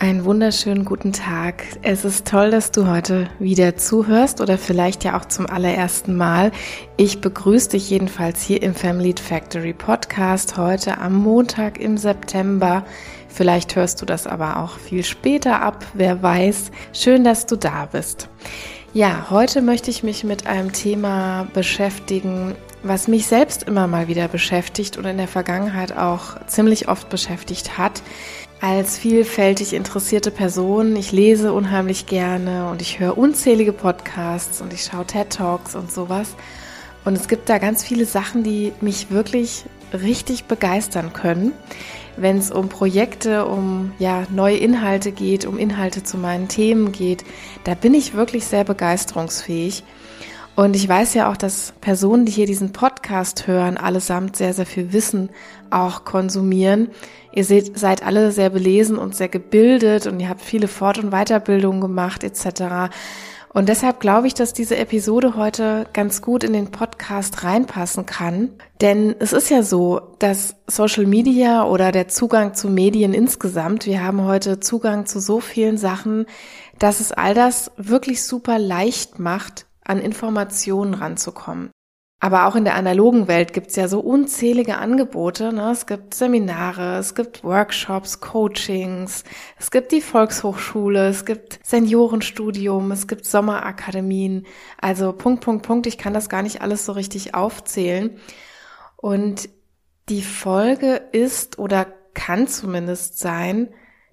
Einen wunderschönen guten Tag. Es ist toll, dass du heute wieder zuhörst oder vielleicht ja auch zum allerersten Mal. Ich begrüße dich jedenfalls hier im Family Factory Podcast heute am Montag im September. Vielleicht hörst du das aber auch viel später ab, wer weiß. Schön, dass du da bist. Ja, heute möchte ich mich mit einem Thema beschäftigen, was mich selbst immer mal wieder beschäftigt und in der Vergangenheit auch ziemlich oft beschäftigt hat als vielfältig interessierte Person. Ich lese unheimlich gerne und ich höre unzählige Podcasts und ich schaue TED Talks und sowas. Und es gibt da ganz viele Sachen, die mich wirklich richtig begeistern können, wenn es um Projekte, um ja neue Inhalte geht, um Inhalte zu meinen Themen geht. Da bin ich wirklich sehr begeisterungsfähig. Und ich weiß ja auch, dass Personen, die hier diesen Podcast hören, allesamt sehr, sehr viel Wissen auch konsumieren. Ihr seht, seid alle sehr belesen und sehr gebildet und ihr habt viele Fort- und Weiterbildungen gemacht etc. Und deshalb glaube ich, dass diese Episode heute ganz gut in den Podcast reinpassen kann. Denn es ist ja so, dass Social Media oder der Zugang zu Medien insgesamt, wir haben heute Zugang zu so vielen Sachen, dass es all das wirklich super leicht macht, an Informationen ranzukommen. Aber auch in der analogen Welt gibt's ja so unzählige Angebote. Ne? Es gibt Seminare, es gibt Workshops, Coachings, es gibt die Volkshochschule, es gibt Seniorenstudium, es gibt Sommerakademien. Also Punkt, Punkt, Punkt. Ich kann das gar nicht alles so richtig aufzählen. Und die Folge ist oder kann zumindest sein,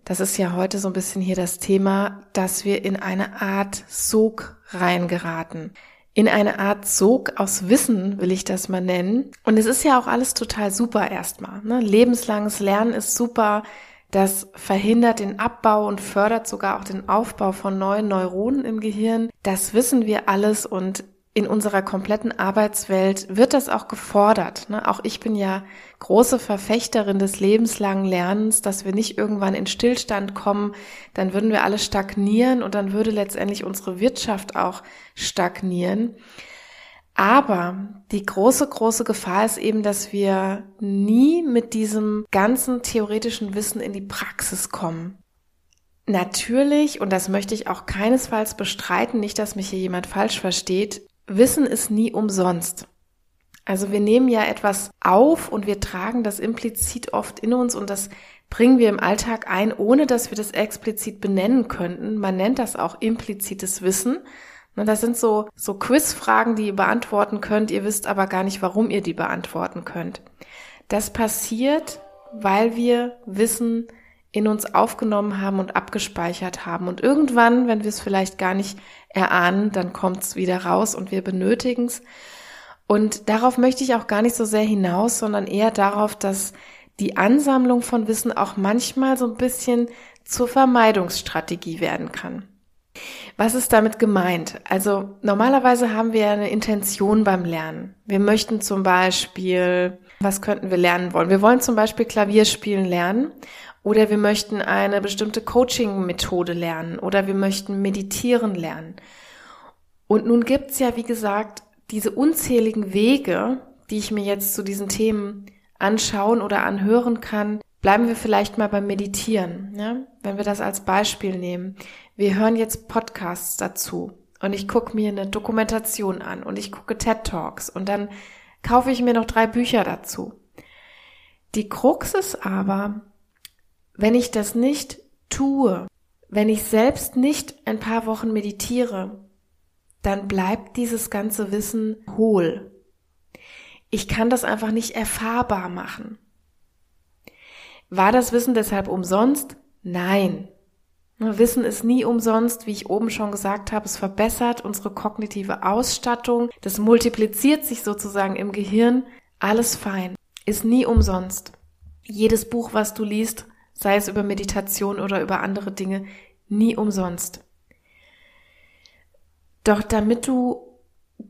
das ist ja heute so ein bisschen hier das Thema, dass wir in eine Art Sog reingeraten. In eine Art Sog aus Wissen will ich das mal nennen. Und es ist ja auch alles total super erstmal. Ne? Lebenslanges Lernen ist super. Das verhindert den Abbau und fördert sogar auch den Aufbau von neuen Neuronen im Gehirn. Das wissen wir alles und in unserer kompletten Arbeitswelt wird das auch gefordert. Ne? Auch ich bin ja große Verfechterin des lebenslangen Lernens, dass wir nicht irgendwann in Stillstand kommen, dann würden wir alle stagnieren und dann würde letztendlich unsere Wirtschaft auch stagnieren. Aber die große, große Gefahr ist eben, dass wir nie mit diesem ganzen theoretischen Wissen in die Praxis kommen. Natürlich, und das möchte ich auch keinesfalls bestreiten, nicht, dass mich hier jemand falsch versteht, Wissen ist nie umsonst. Also wir nehmen ja etwas auf und wir tragen das implizit oft in uns und das bringen wir im Alltag ein, ohne dass wir das explizit benennen könnten. Man nennt das auch implizites Wissen. Das sind so, so Quizfragen, die ihr beantworten könnt. Ihr wisst aber gar nicht, warum ihr die beantworten könnt. Das passiert, weil wir Wissen in uns aufgenommen haben und abgespeichert haben. Und irgendwann, wenn wir es vielleicht gar nicht erahnen, dann kommt es wieder raus und wir benötigen es. Und darauf möchte ich auch gar nicht so sehr hinaus, sondern eher darauf, dass die Ansammlung von Wissen auch manchmal so ein bisschen zur Vermeidungsstrategie werden kann. Was ist damit gemeint? Also normalerweise haben wir eine Intention beim Lernen. Wir möchten zum Beispiel, was könnten wir lernen wollen? Wir wollen zum Beispiel Klavier spielen lernen oder wir möchten eine bestimmte Coaching-Methode lernen oder wir möchten meditieren lernen. Und nun gibt's ja, wie gesagt, diese unzähligen Wege, die ich mir jetzt zu diesen Themen anschauen oder anhören kann. Bleiben wir vielleicht mal beim Meditieren, ja? wenn wir das als Beispiel nehmen. Wir hören jetzt Podcasts dazu und ich gucke mir eine Dokumentation an und ich gucke TED Talks und dann kaufe ich mir noch drei Bücher dazu. Die Krux ist aber, wenn ich das nicht tue, wenn ich selbst nicht ein paar Wochen meditiere, dann bleibt dieses ganze Wissen hohl. Ich kann das einfach nicht erfahrbar machen. War das Wissen deshalb umsonst? Nein. Wissen ist nie umsonst, wie ich oben schon gesagt habe. Es verbessert unsere kognitive Ausstattung. Das multipliziert sich sozusagen im Gehirn. Alles fein. Ist nie umsonst. Jedes Buch, was du liest, sei es über Meditation oder über andere Dinge, nie umsonst. Doch damit du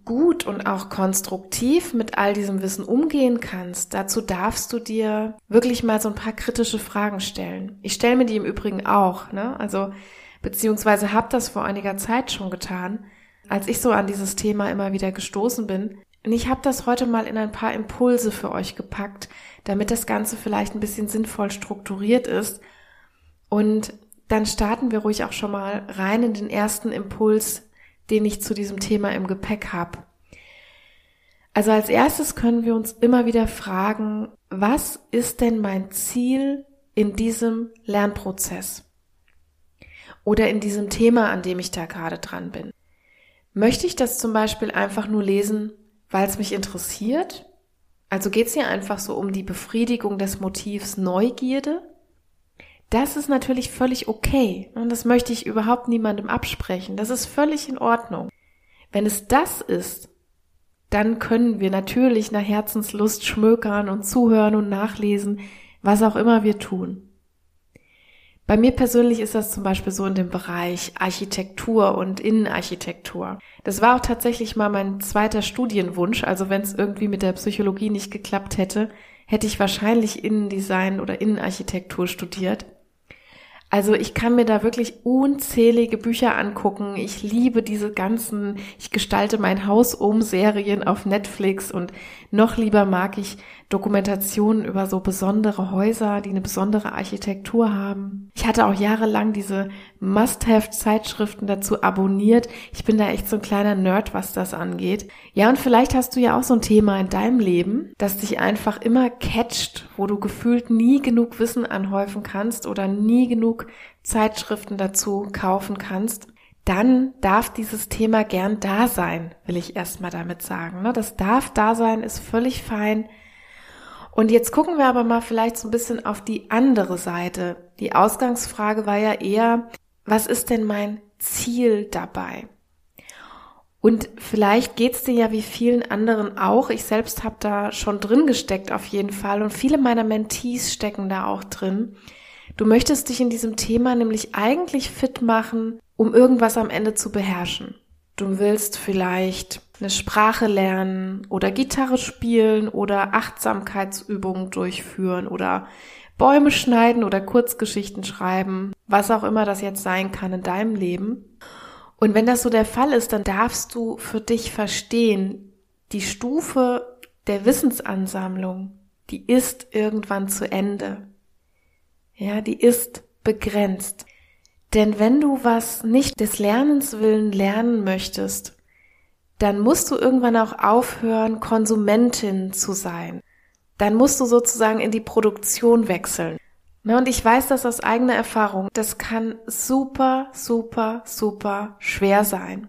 gut und auch konstruktiv mit all diesem Wissen umgehen kannst, dazu darfst du dir wirklich mal so ein paar kritische Fragen stellen. Ich stelle mir die im Übrigen auch, ne? Also beziehungsweise habe das vor einiger Zeit schon getan, als ich so an dieses Thema immer wieder gestoßen bin. Und ich habe das heute mal in ein paar Impulse für euch gepackt, damit das Ganze vielleicht ein bisschen sinnvoll strukturiert ist. Und dann starten wir ruhig auch schon mal rein in den ersten Impuls, den ich zu diesem Thema im Gepäck habe. Also als erstes können wir uns immer wieder fragen, was ist denn mein Ziel in diesem Lernprozess? Oder in diesem Thema, an dem ich da gerade dran bin? Möchte ich das zum Beispiel einfach nur lesen, weil es mich interessiert? Also geht es hier einfach so um die Befriedigung des Motivs Neugierde? Das ist natürlich völlig okay und das möchte ich überhaupt niemandem absprechen. Das ist völlig in Ordnung. Wenn es das ist, dann können wir natürlich nach Herzenslust schmökern und zuhören und nachlesen, was auch immer wir tun. Bei mir persönlich ist das zum Beispiel so in dem Bereich Architektur und Innenarchitektur. Das war auch tatsächlich mal mein zweiter Studienwunsch. Also wenn es irgendwie mit der Psychologie nicht geklappt hätte, hätte ich wahrscheinlich Innendesign oder Innenarchitektur studiert. Also ich kann mir da wirklich unzählige Bücher angucken. Ich liebe diese ganzen, ich gestalte mein Haus um Serien auf Netflix und noch lieber mag ich Dokumentationen über so besondere Häuser, die eine besondere Architektur haben. Ich hatte auch jahrelang diese Must-Have-Zeitschriften dazu abonniert. Ich bin da echt so ein kleiner Nerd, was das angeht. Ja, und vielleicht hast du ja auch so ein Thema in deinem Leben, das dich einfach immer catcht, wo du gefühlt nie genug Wissen anhäufen kannst oder nie genug Zeitschriften dazu kaufen kannst dann darf dieses Thema gern da sein, will ich erstmal damit sagen. Ne? Das darf da sein, ist völlig fein. Und jetzt gucken wir aber mal vielleicht so ein bisschen auf die andere Seite. Die Ausgangsfrage war ja eher, was ist denn mein Ziel dabei? Und vielleicht geht's dir ja wie vielen anderen auch. Ich selbst habe da schon drin gesteckt auf jeden Fall und viele meiner Mentees stecken da auch drin. Du möchtest dich in diesem Thema nämlich eigentlich fit machen, um irgendwas am Ende zu beherrschen. Du willst vielleicht eine Sprache lernen oder Gitarre spielen oder Achtsamkeitsübungen durchführen oder Bäume schneiden oder Kurzgeschichten schreiben, was auch immer das jetzt sein kann in deinem Leben. Und wenn das so der Fall ist, dann darfst du für dich verstehen, die Stufe der Wissensansammlung, die ist irgendwann zu Ende. Ja, die ist begrenzt. Denn wenn du was nicht des Lernens willen lernen möchtest, dann musst du irgendwann auch aufhören, Konsumentin zu sein. Dann musst du sozusagen in die Produktion wechseln. Ne, und ich weiß das aus eigener Erfahrung. Das kann super, super, super schwer sein.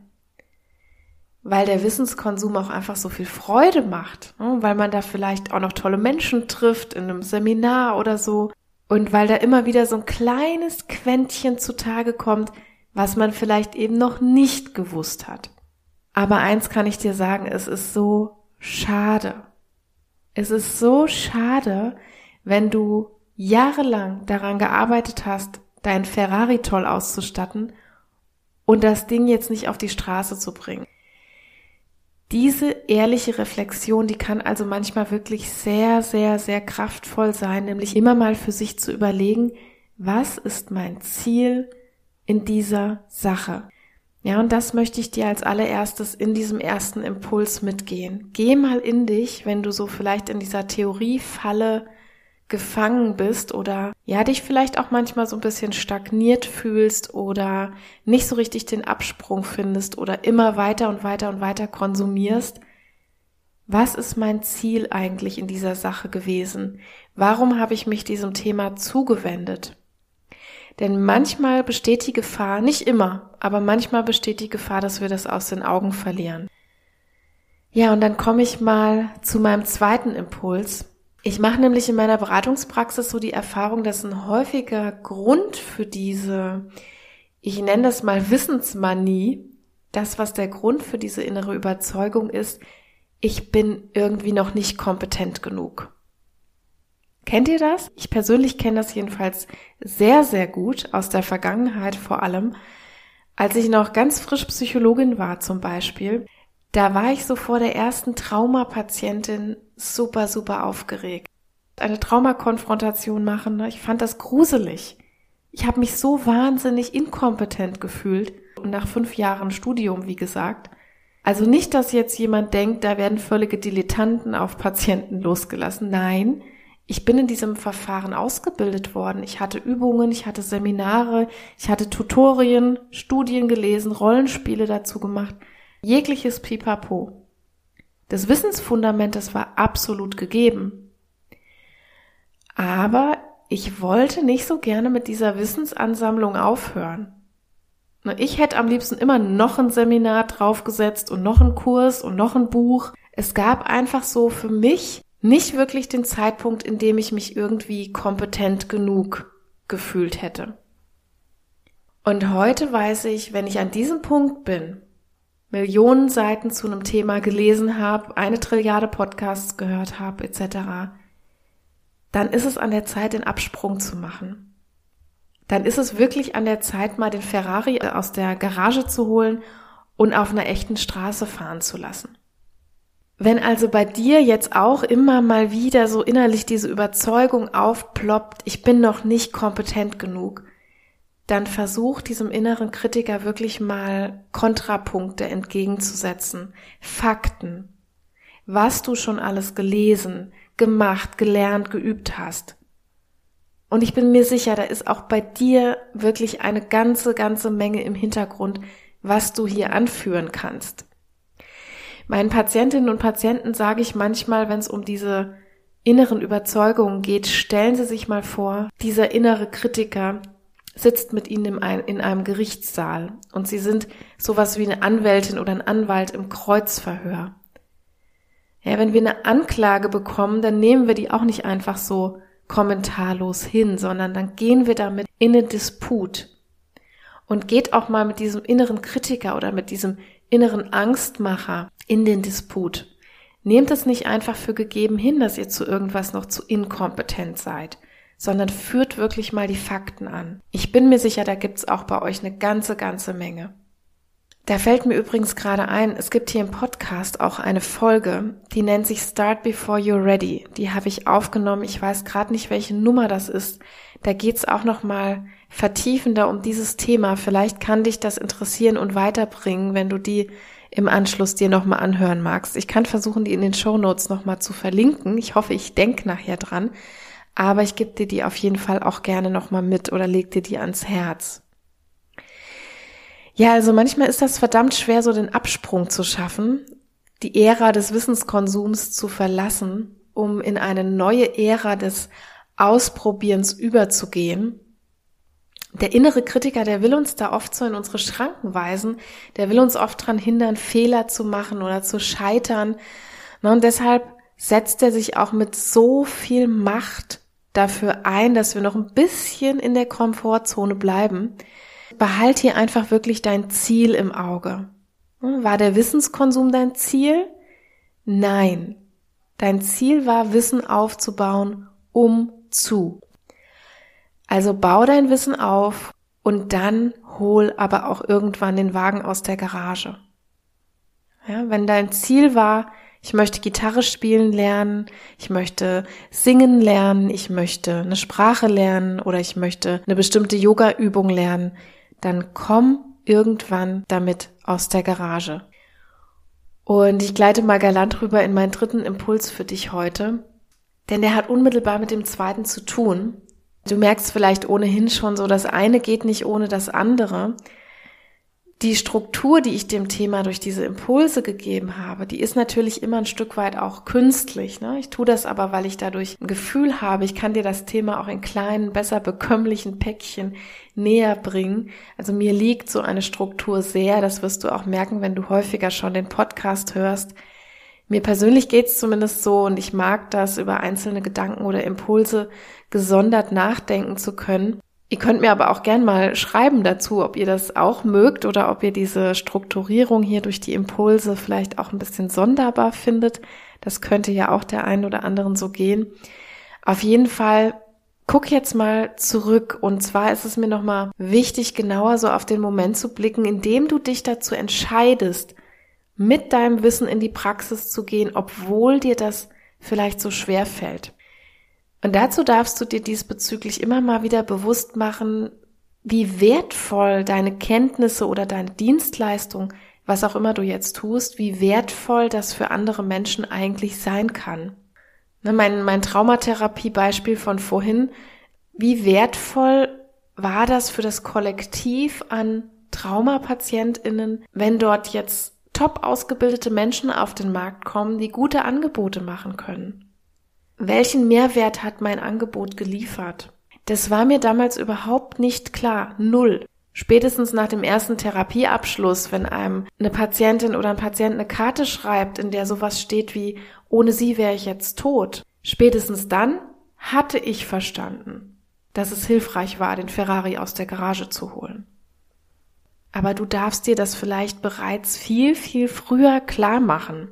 Weil der Wissenskonsum auch einfach so viel Freude macht. Ne, weil man da vielleicht auch noch tolle Menschen trifft in einem Seminar oder so. Und weil da immer wieder so ein kleines Quäntchen zutage kommt, was man vielleicht eben noch nicht gewusst hat. Aber eins kann ich dir sagen, es ist so schade. Es ist so schade, wenn du jahrelang daran gearbeitet hast, dein Ferrari toll auszustatten und das Ding jetzt nicht auf die Straße zu bringen. Diese ehrliche Reflexion, die kann also manchmal wirklich sehr, sehr, sehr kraftvoll sein, nämlich immer mal für sich zu überlegen, was ist mein Ziel in dieser Sache? Ja, und das möchte ich dir als allererstes in diesem ersten Impuls mitgehen. Geh mal in dich, wenn du so vielleicht in dieser Theoriefalle gefangen bist oder ja, dich vielleicht auch manchmal so ein bisschen stagniert fühlst oder nicht so richtig den Absprung findest oder immer weiter und weiter und weiter konsumierst. Was ist mein Ziel eigentlich in dieser Sache gewesen? Warum habe ich mich diesem Thema zugewendet? Denn manchmal besteht die Gefahr, nicht immer, aber manchmal besteht die Gefahr, dass wir das aus den Augen verlieren. Ja, und dann komme ich mal zu meinem zweiten Impuls, ich mache nämlich in meiner Beratungspraxis so die Erfahrung, dass ein häufiger Grund für diese, ich nenne das mal Wissensmanie, das, was der Grund für diese innere Überzeugung ist, ich bin irgendwie noch nicht kompetent genug. Kennt ihr das? Ich persönlich kenne das jedenfalls sehr, sehr gut aus der Vergangenheit vor allem. Als ich noch ganz frisch Psychologin war zum Beispiel, da war ich so vor der ersten Traumapatientin super, super aufgeregt. Eine Traumakonfrontation machen, ne? ich fand das gruselig. Ich habe mich so wahnsinnig inkompetent gefühlt. Und nach fünf Jahren Studium, wie gesagt. Also nicht, dass jetzt jemand denkt, da werden völlige Dilettanten auf Patienten losgelassen. Nein, Ich bin in diesem Verfahren ausgebildet worden. Ich hatte Übungen, ich hatte Seminare, ich hatte Tutorien, Studien gelesen, Rollenspiele dazu gemacht. Jegliches Pipapo. Das Wissensfundament, das war absolut gegeben. Aber ich wollte nicht so gerne mit dieser Wissensansammlung aufhören. Ich hätte am liebsten immer noch ein Seminar draufgesetzt und noch einen Kurs und noch ein Buch. Es gab einfach so für mich nicht wirklich den Zeitpunkt, in dem ich mich irgendwie kompetent genug gefühlt hätte. Und heute weiß ich, wenn ich an diesem Punkt bin, Millionen Seiten zu einem Thema gelesen habe, eine Trilliarde Podcasts gehört habe, etc., dann ist es an der Zeit, den Absprung zu machen. Dann ist es wirklich an der Zeit, mal den Ferrari aus der Garage zu holen und auf einer echten Straße fahren zu lassen. Wenn also bei dir jetzt auch immer mal wieder so innerlich diese Überzeugung aufploppt, ich bin noch nicht kompetent genug, dann versuch diesem inneren Kritiker wirklich mal Kontrapunkte entgegenzusetzen, Fakten, was du schon alles gelesen, gemacht, gelernt, geübt hast. Und ich bin mir sicher, da ist auch bei dir wirklich eine ganze, ganze Menge im Hintergrund, was du hier anführen kannst. Meinen Patientinnen und Patienten sage ich manchmal, wenn es um diese inneren Überzeugungen geht, stellen Sie sich mal vor, dieser innere Kritiker sitzt mit Ihnen in einem Gerichtssaal und Sie sind sowas wie eine Anwältin oder ein Anwalt im Kreuzverhör. Ja, wenn wir eine Anklage bekommen, dann nehmen wir die auch nicht einfach so kommentarlos hin, sondern dann gehen wir damit in den Disput und geht auch mal mit diesem inneren Kritiker oder mit diesem inneren Angstmacher in den Disput. Nehmt es nicht einfach für gegeben hin, dass ihr zu irgendwas noch zu inkompetent seid, sondern führt wirklich mal die Fakten an. Ich bin mir sicher, da gibt's auch bei euch eine ganze, ganze Menge. Da fällt mir übrigens gerade ein, es gibt hier im Podcast auch eine Folge, die nennt sich Start Before You're Ready. Die habe ich aufgenommen. Ich weiß gerade nicht, welche Nummer das ist. Da geht's auch noch mal vertiefender um dieses Thema. Vielleicht kann dich das interessieren und weiterbringen, wenn du die im Anschluss dir nochmal anhören magst. Ich kann versuchen, die in den Show Notes nochmal zu verlinken. Ich hoffe, ich denke nachher dran. Aber ich gebe dir die auf jeden Fall auch gerne nochmal mit oder leg dir die ans Herz. Ja, also manchmal ist das verdammt schwer, so den Absprung zu schaffen, die Ära des Wissenskonsums zu verlassen, um in eine neue Ära des Ausprobierens überzugehen der innere Kritiker, der will uns da oft so in unsere Schranken weisen, der will uns oft dran hindern, Fehler zu machen oder zu scheitern. Und deshalb setzt er sich auch mit so viel Macht dafür ein, dass wir noch ein bisschen in der Komfortzone bleiben. Behalt hier einfach wirklich dein Ziel im Auge. War der Wissenskonsum dein Ziel? Nein. Dein Ziel war, Wissen aufzubauen, um zu. Also bau dein Wissen auf und dann hol aber auch irgendwann den Wagen aus der Garage. Ja, wenn dein Ziel war, ich möchte Gitarre spielen lernen, ich möchte singen lernen, ich möchte eine Sprache lernen oder ich möchte eine bestimmte Yoga-Übung lernen, dann komm irgendwann damit aus der Garage. Und ich gleite mal galant rüber in meinen dritten Impuls für dich heute, denn der hat unmittelbar mit dem zweiten zu tun. Du merkst vielleicht ohnehin schon so, das eine geht nicht ohne das andere. Die Struktur, die ich dem Thema durch diese Impulse gegeben habe, die ist natürlich immer ein Stück weit auch künstlich. Ne? Ich tue das aber, weil ich dadurch ein Gefühl habe, ich kann dir das Thema auch in kleinen, besser bekömmlichen Päckchen näher bringen. Also mir liegt so eine Struktur sehr, das wirst du auch merken, wenn du häufiger schon den Podcast hörst. Mir persönlich geht's zumindest so und ich mag das, über einzelne Gedanken oder Impulse gesondert nachdenken zu können. Ihr könnt mir aber auch gern mal schreiben dazu, ob ihr das auch mögt oder ob ihr diese Strukturierung hier durch die Impulse vielleicht auch ein bisschen sonderbar findet. Das könnte ja auch der einen oder anderen so gehen. Auf jeden Fall guck jetzt mal zurück und zwar ist es mir nochmal wichtig, genauer so auf den Moment zu blicken, in dem du dich dazu entscheidest, mit deinem Wissen in die Praxis zu gehen, obwohl dir das vielleicht so schwer fällt. Und dazu darfst du dir diesbezüglich immer mal wieder bewusst machen, wie wertvoll deine Kenntnisse oder deine Dienstleistung, was auch immer du jetzt tust, wie wertvoll das für andere Menschen eigentlich sein kann. Ne, mein, mein Traumatherapie-Beispiel von vorhin, wie wertvoll war das für das Kollektiv an Traumapatientinnen, wenn dort jetzt top ausgebildete Menschen auf den Markt kommen, die gute Angebote machen können? Welchen Mehrwert hat mein Angebot geliefert? Das war mir damals überhaupt nicht klar. Null. Spätestens nach dem ersten Therapieabschluss, wenn einem eine Patientin oder ein Patient eine Karte schreibt, in der sowas steht wie, ohne sie wäre ich jetzt tot. Spätestens dann hatte ich verstanden, dass es hilfreich war, den Ferrari aus der Garage zu holen. Aber du darfst dir das vielleicht bereits viel, viel früher klar machen.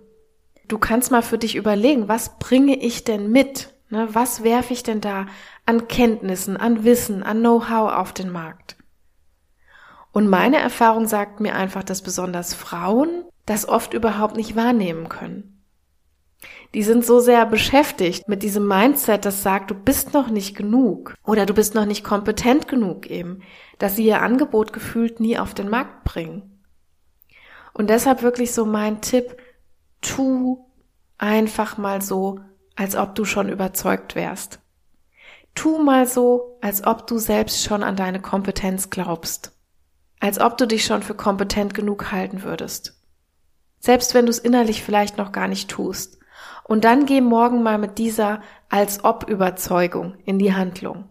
Du kannst mal für dich überlegen, was bringe ich denn mit? Ne, was werfe ich denn da an Kenntnissen, an Wissen, an Know-how auf den Markt? Und meine Erfahrung sagt mir einfach, dass besonders Frauen das oft überhaupt nicht wahrnehmen können. Die sind so sehr beschäftigt mit diesem Mindset, das sagt, du bist noch nicht genug oder du bist noch nicht kompetent genug eben, dass sie ihr Angebot gefühlt nie auf den Markt bringen. Und deshalb wirklich so mein Tipp, tu einfach mal so, als ob du schon überzeugt wärst. Tu mal so, als ob du selbst schon an deine Kompetenz glaubst. Als ob du dich schon für kompetent genug halten würdest. Selbst wenn du es innerlich vielleicht noch gar nicht tust. Und dann geh morgen mal mit dieser als ob Überzeugung in die Handlung.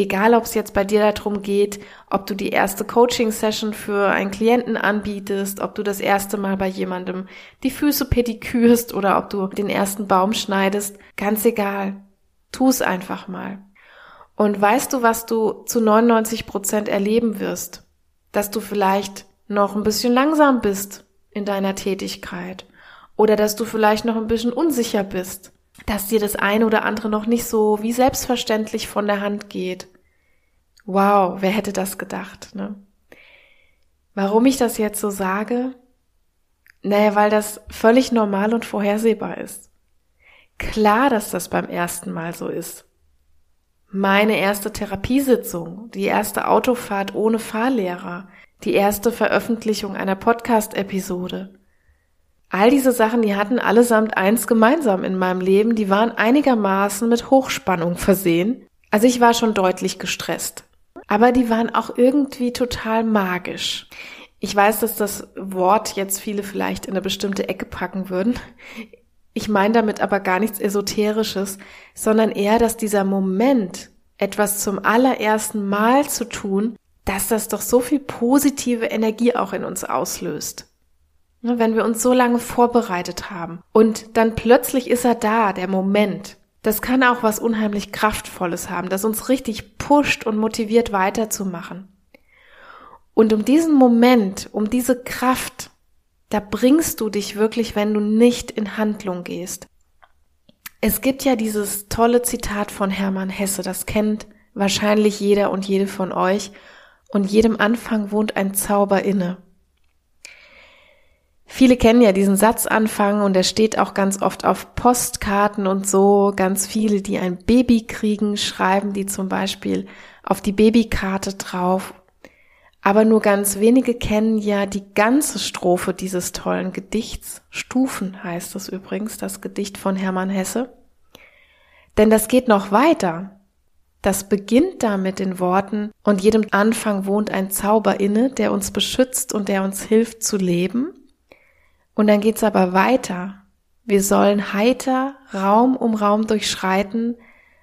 Egal, ob es jetzt bei dir darum geht, ob du die erste Coaching-Session für einen Klienten anbietest, ob du das erste Mal bei jemandem die Füße pedikürst oder ob du den ersten Baum schneidest, ganz egal. Tu es einfach mal. Und weißt du, was du zu 99 Prozent erleben wirst? Dass du vielleicht noch ein bisschen langsam bist in deiner Tätigkeit oder dass du vielleicht noch ein bisschen unsicher bist dass dir das eine oder andere noch nicht so wie selbstverständlich von der Hand geht. Wow, wer hätte das gedacht, ne? Warum ich das jetzt so sage? Naja, weil das völlig normal und vorhersehbar ist. Klar, dass das beim ersten Mal so ist. Meine erste Therapiesitzung, die erste Autofahrt ohne Fahrlehrer, die erste Veröffentlichung einer Podcast-Episode, All diese Sachen, die hatten allesamt eins gemeinsam in meinem Leben, die waren einigermaßen mit Hochspannung versehen. Also ich war schon deutlich gestresst. Aber die waren auch irgendwie total magisch. Ich weiß, dass das Wort jetzt viele vielleicht in eine bestimmte Ecke packen würden. Ich meine damit aber gar nichts Esoterisches, sondern eher, dass dieser Moment, etwas zum allerersten Mal zu tun, dass das doch so viel positive Energie auch in uns auslöst. Ne, wenn wir uns so lange vorbereitet haben und dann plötzlich ist er da, der Moment. Das kann auch was unheimlich Kraftvolles haben, das uns richtig pusht und motiviert weiterzumachen. Und um diesen Moment, um diese Kraft, da bringst du dich wirklich, wenn du nicht in Handlung gehst. Es gibt ja dieses tolle Zitat von Hermann Hesse, das kennt wahrscheinlich jeder und jede von euch, und jedem Anfang wohnt ein Zauber inne. Viele kennen ja diesen Satzanfang und er steht auch ganz oft auf Postkarten und so. Ganz viele, die ein Baby kriegen, schreiben die zum Beispiel auf die Babykarte drauf. Aber nur ganz wenige kennen ja die ganze Strophe dieses tollen Gedichts. Stufen heißt es übrigens, das Gedicht von Hermann Hesse. Denn das geht noch weiter. Das beginnt da mit den Worten, und jedem Anfang wohnt ein Zauber inne, der uns beschützt und der uns hilft zu leben. Und dann geht's aber weiter. Wir sollen heiter Raum um Raum durchschreiten,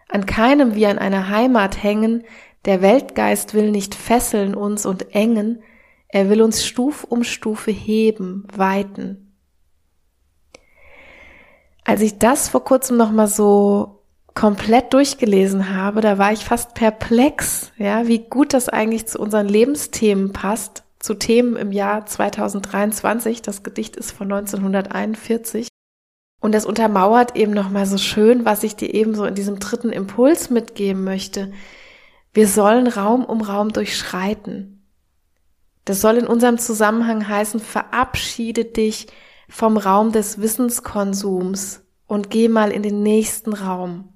an keinem wie an einer Heimat hängen, der Weltgeist will nicht fesseln uns und engen, er will uns Stuf um Stufe heben, weiten. Als ich das vor kurzem nochmal so komplett durchgelesen habe, da war ich fast perplex, ja, wie gut das eigentlich zu unseren Lebensthemen passt zu Themen im Jahr 2023. Das Gedicht ist von 1941. Und das untermauert eben nochmal so schön, was ich dir eben so in diesem dritten Impuls mitgeben möchte. Wir sollen Raum um Raum durchschreiten. Das soll in unserem Zusammenhang heißen, verabschiede dich vom Raum des Wissenskonsums und geh mal in den nächsten Raum.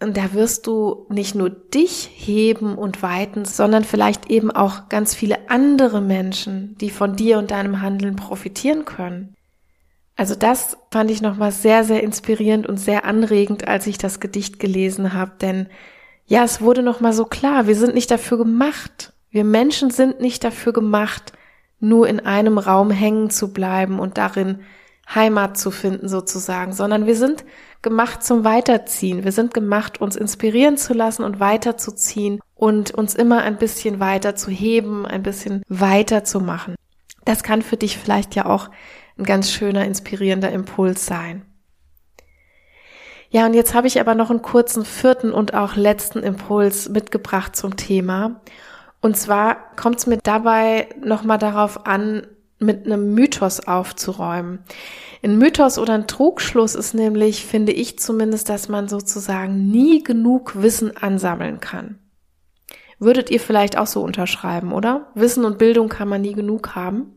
Da wirst du nicht nur dich heben und weiten, sondern vielleicht eben auch ganz viele andere Menschen, die von dir und deinem Handeln profitieren können. Also das fand ich nochmal sehr, sehr inspirierend und sehr anregend, als ich das Gedicht gelesen habe, denn ja, es wurde nochmal so klar, wir sind nicht dafür gemacht. Wir Menschen sind nicht dafür gemacht, nur in einem Raum hängen zu bleiben und darin Heimat zu finden sozusagen, sondern wir sind gemacht zum Weiterziehen. Wir sind gemacht, uns inspirieren zu lassen und weiterzuziehen und uns immer ein bisschen weiter zu heben, ein bisschen weiter zu machen. Das kann für dich vielleicht ja auch ein ganz schöner, inspirierender Impuls sein. Ja, und jetzt habe ich aber noch einen kurzen vierten und auch letzten Impuls mitgebracht zum Thema. Und zwar kommt es mir dabei nochmal darauf an, mit einem Mythos aufzuräumen. Ein Mythos oder ein Trugschluss ist nämlich, finde ich zumindest, dass man sozusagen nie genug Wissen ansammeln kann. Würdet ihr vielleicht auch so unterschreiben, oder? Wissen und Bildung kann man nie genug haben.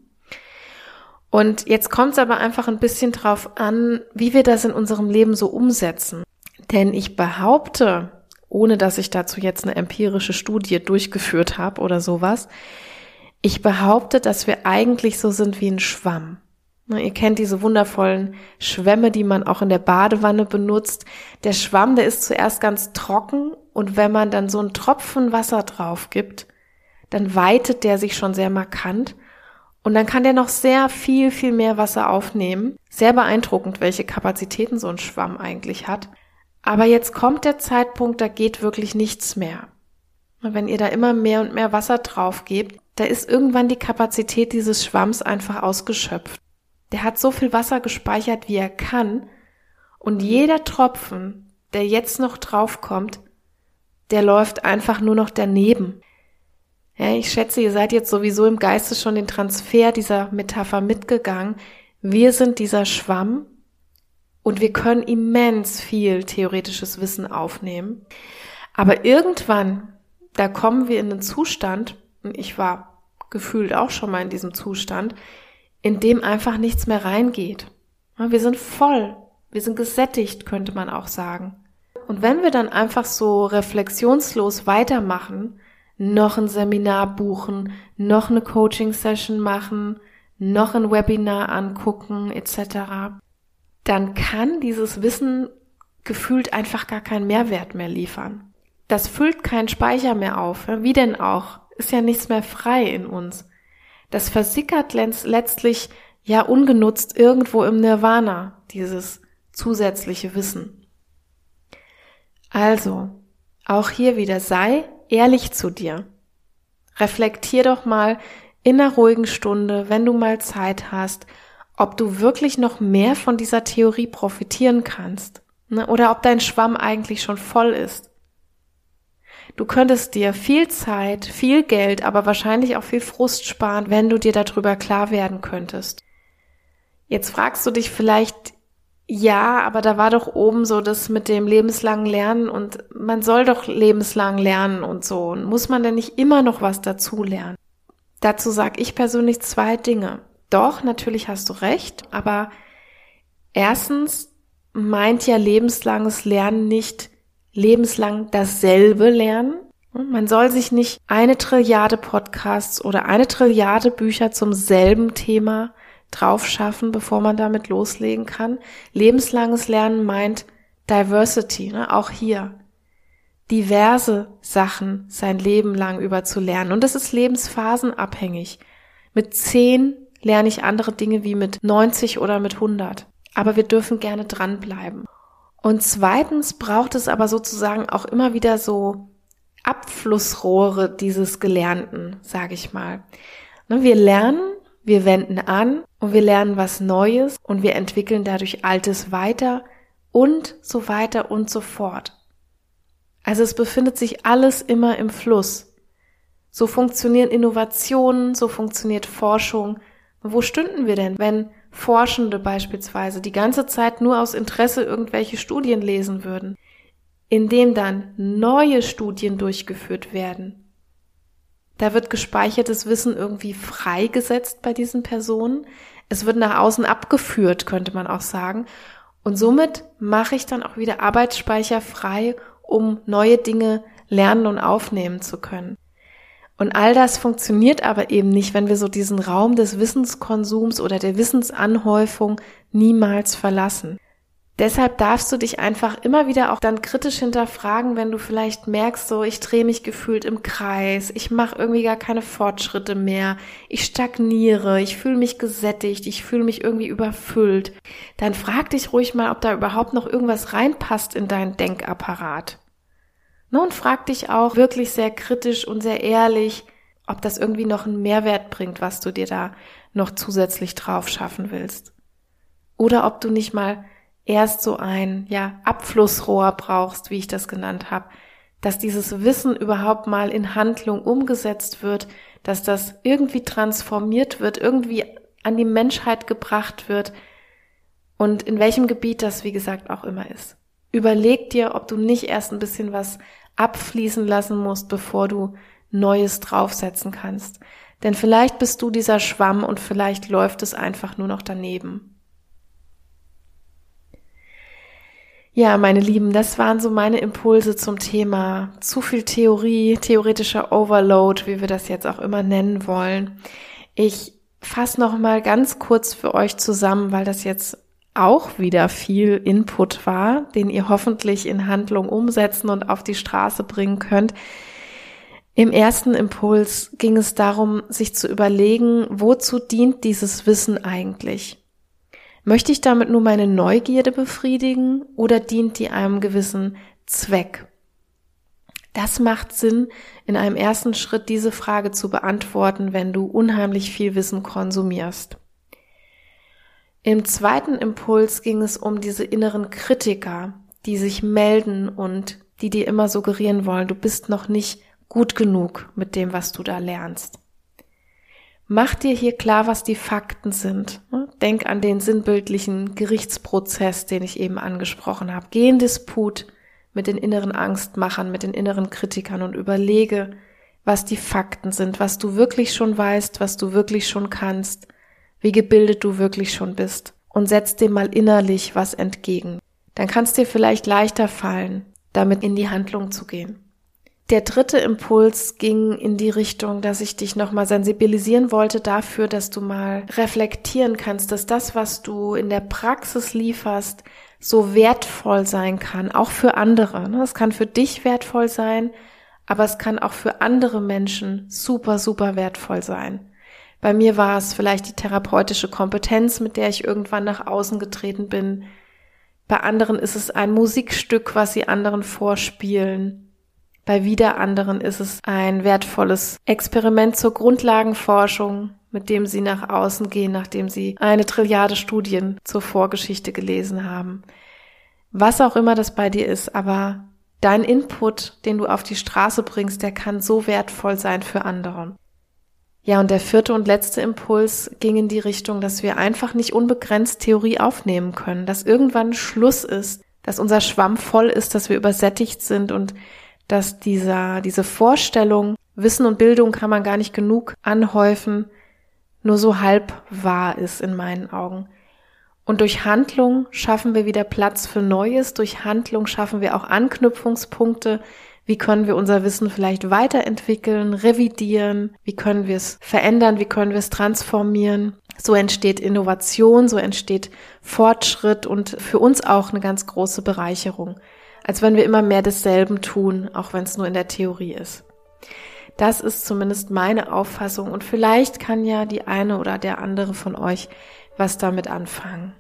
Und jetzt kommt es aber einfach ein bisschen drauf an, wie wir das in unserem Leben so umsetzen. Denn ich behaupte, ohne dass ich dazu jetzt eine empirische Studie durchgeführt habe oder sowas, ich behaupte, dass wir eigentlich so sind wie ein Schwamm. Ihr kennt diese wundervollen Schwämme, die man auch in der Badewanne benutzt. Der Schwamm, der ist zuerst ganz trocken und wenn man dann so einen Tropfen Wasser drauf gibt, dann weitet der sich schon sehr markant und dann kann der noch sehr viel, viel mehr Wasser aufnehmen. Sehr beeindruckend, welche Kapazitäten so ein Schwamm eigentlich hat. Aber jetzt kommt der Zeitpunkt, da geht wirklich nichts mehr. Wenn ihr da immer mehr und mehr Wasser drauf gebt, da ist irgendwann die Kapazität dieses Schwamms einfach ausgeschöpft. Der hat so viel Wasser gespeichert, wie er kann. Und jeder Tropfen, der jetzt noch draufkommt, der läuft einfach nur noch daneben. Ja, ich schätze, ihr seid jetzt sowieso im Geiste schon den Transfer dieser Metapher mitgegangen. Wir sind dieser Schwamm und wir können immens viel theoretisches Wissen aufnehmen. Aber irgendwann, da kommen wir in den Zustand, und ich war gefühlt auch schon mal in diesem Zustand, in dem einfach nichts mehr reingeht. Wir sind voll, wir sind gesättigt, könnte man auch sagen. Und wenn wir dann einfach so reflexionslos weitermachen, noch ein Seminar buchen, noch eine Coaching-Session machen, noch ein Webinar angucken, etc., dann kann dieses Wissen gefühlt einfach gar keinen Mehrwert mehr liefern. Das füllt keinen Speicher mehr auf. Wie denn auch? Ist ja nichts mehr frei in uns. Das versickert letztlich ja ungenutzt irgendwo im Nirvana, dieses zusätzliche Wissen. Also, auch hier wieder sei ehrlich zu dir. Reflektier doch mal in einer ruhigen Stunde, wenn du mal Zeit hast, ob du wirklich noch mehr von dieser Theorie profitieren kannst ne? oder ob dein Schwamm eigentlich schon voll ist. Du könntest dir viel Zeit, viel Geld, aber wahrscheinlich auch viel Frust sparen, wenn du dir darüber klar werden könntest. Jetzt fragst du dich vielleicht, ja, aber da war doch oben so das mit dem lebenslangen Lernen und man soll doch lebenslang lernen und so. Und muss man denn nicht immer noch was dazu lernen? Dazu sage ich persönlich zwei Dinge. Doch, natürlich hast du recht, aber erstens meint ja lebenslanges Lernen nicht lebenslang dasselbe lernen. Man soll sich nicht eine Trilliarde Podcasts oder eine Trilliarde Bücher zum selben Thema drauf schaffen, bevor man damit loslegen kann. Lebenslanges Lernen meint Diversity, ne? auch hier. Diverse Sachen sein Leben lang über zu lernen. Und das ist lebensphasenabhängig. Mit zehn lerne ich andere Dinge wie mit 90 oder mit 100. Aber wir dürfen gerne dranbleiben. Und zweitens braucht es aber sozusagen auch immer wieder so Abflussrohre dieses Gelernten, sage ich mal. Ne, wir lernen wir wenden an und wir lernen was Neues und wir entwickeln dadurch Altes weiter und so weiter und so fort. Also es befindet sich alles immer im Fluss. So funktionieren Innovationen, so funktioniert Forschung. Wo stünden wir denn, wenn Forschende beispielsweise die ganze Zeit nur aus Interesse irgendwelche Studien lesen würden, indem dann neue Studien durchgeführt werden, da wird gespeichertes Wissen irgendwie freigesetzt bei diesen Personen. Es wird nach außen abgeführt, könnte man auch sagen. Und somit mache ich dann auch wieder Arbeitsspeicher frei, um neue Dinge lernen und aufnehmen zu können. Und all das funktioniert aber eben nicht, wenn wir so diesen Raum des Wissenskonsums oder der Wissensanhäufung niemals verlassen. Deshalb darfst du dich einfach immer wieder auch dann kritisch hinterfragen, wenn du vielleicht merkst, so ich drehe mich gefühlt im Kreis, ich mache irgendwie gar keine Fortschritte mehr, ich stagniere, ich fühle mich gesättigt, ich fühle mich irgendwie überfüllt. Dann frag dich ruhig mal, ob da überhaupt noch irgendwas reinpasst in deinen Denkapparat. Ne, und frag dich auch wirklich sehr kritisch und sehr ehrlich, ob das irgendwie noch einen Mehrwert bringt, was du dir da noch zusätzlich drauf schaffen willst. Oder ob du nicht mal erst so ein, ja, Abflussrohr brauchst, wie ich das genannt habe, dass dieses Wissen überhaupt mal in Handlung umgesetzt wird, dass das irgendwie transformiert wird, irgendwie an die Menschheit gebracht wird und in welchem Gebiet das, wie gesagt, auch immer ist. Überleg dir, ob du nicht erst ein bisschen was abfließen lassen musst, bevor du Neues draufsetzen kannst. Denn vielleicht bist du dieser Schwamm und vielleicht läuft es einfach nur noch daneben. Ja, meine Lieben, das waren so meine Impulse zum Thema zu viel Theorie, theoretischer Overload, wie wir das jetzt auch immer nennen wollen. Ich fasse noch mal ganz kurz für euch zusammen, weil das jetzt auch wieder viel Input war, den ihr hoffentlich in Handlung umsetzen und auf die Straße bringen könnt. Im ersten Impuls ging es darum, sich zu überlegen, wozu dient dieses Wissen eigentlich? Möchte ich damit nur meine Neugierde befriedigen oder dient die einem gewissen Zweck? Das macht Sinn, in einem ersten Schritt diese Frage zu beantworten, wenn du unheimlich viel Wissen konsumierst. Im zweiten Impuls ging es um diese inneren Kritiker, die sich melden und die dir immer suggerieren wollen, du bist noch nicht gut genug mit dem, was du da lernst. Mach dir hier klar, was die Fakten sind. Denk an den sinnbildlichen Gerichtsprozess, den ich eben angesprochen habe. Geh in Disput mit den inneren Angstmachern, mit den inneren Kritikern und überlege, was die Fakten sind, was du wirklich schon weißt, was du wirklich schon kannst wie gebildet du wirklich schon bist und setz dem mal innerlich was entgegen. Dann kann es dir vielleicht leichter fallen, damit in die Handlung zu gehen. Der dritte Impuls ging in die Richtung, dass ich dich nochmal sensibilisieren wollte dafür, dass du mal reflektieren kannst, dass das, was du in der Praxis lieferst, so wertvoll sein kann, auch für andere. Ne? Es kann für dich wertvoll sein, aber es kann auch für andere Menschen super, super wertvoll sein. Bei mir war es vielleicht die therapeutische Kompetenz, mit der ich irgendwann nach außen getreten bin. Bei anderen ist es ein Musikstück, was sie anderen vorspielen. Bei wieder anderen ist es ein wertvolles Experiment zur Grundlagenforschung, mit dem sie nach außen gehen, nachdem sie eine Trilliarde Studien zur Vorgeschichte gelesen haben. Was auch immer das bei dir ist, aber dein Input, den du auf die Straße bringst, der kann so wertvoll sein für andere. Ja, und der vierte und letzte Impuls ging in die Richtung, dass wir einfach nicht unbegrenzt Theorie aufnehmen können, dass irgendwann Schluss ist, dass unser Schwamm voll ist, dass wir übersättigt sind und dass dieser, diese Vorstellung, Wissen und Bildung kann man gar nicht genug anhäufen, nur so halb wahr ist in meinen Augen. Und durch Handlung schaffen wir wieder Platz für Neues, durch Handlung schaffen wir auch Anknüpfungspunkte, wie können wir unser Wissen vielleicht weiterentwickeln, revidieren? Wie können wir es verändern? Wie können wir es transformieren? So entsteht Innovation, so entsteht Fortschritt und für uns auch eine ganz große Bereicherung. Als wenn wir immer mehr desselben tun, auch wenn es nur in der Theorie ist. Das ist zumindest meine Auffassung und vielleicht kann ja die eine oder der andere von euch was damit anfangen.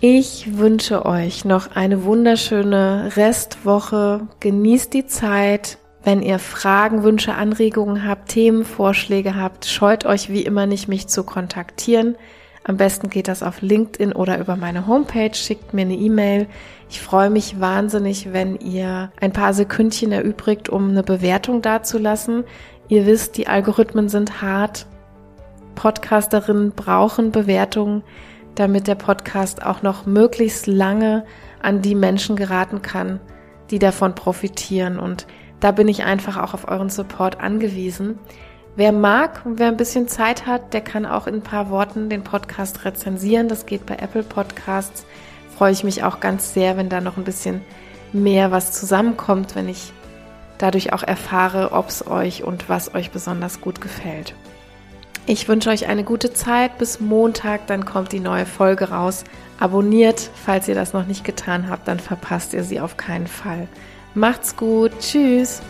Ich wünsche euch noch eine wunderschöne Restwoche. Genießt die Zeit. Wenn ihr Fragen, Wünsche, Anregungen habt, Themenvorschläge habt, scheut euch wie immer nicht, mich zu kontaktieren. Am besten geht das auf LinkedIn oder über meine Homepage, schickt mir eine E-Mail. Ich freue mich wahnsinnig, wenn ihr ein paar Sekündchen erübrigt, um eine Bewertung dazulassen. Ihr wisst, die Algorithmen sind hart. Podcasterinnen brauchen Bewertungen damit der Podcast auch noch möglichst lange an die Menschen geraten kann, die davon profitieren. Und da bin ich einfach auch auf euren Support angewiesen. Wer mag und wer ein bisschen Zeit hat, der kann auch in ein paar Worten den Podcast rezensieren. Das geht bei Apple Podcasts. Freue ich mich auch ganz sehr, wenn da noch ein bisschen mehr was zusammenkommt, wenn ich dadurch auch erfahre, ob es euch und was euch besonders gut gefällt. Ich wünsche euch eine gute Zeit. Bis Montag, dann kommt die neue Folge raus. Abonniert, falls ihr das noch nicht getan habt, dann verpasst ihr sie auf keinen Fall. Macht's gut. Tschüss.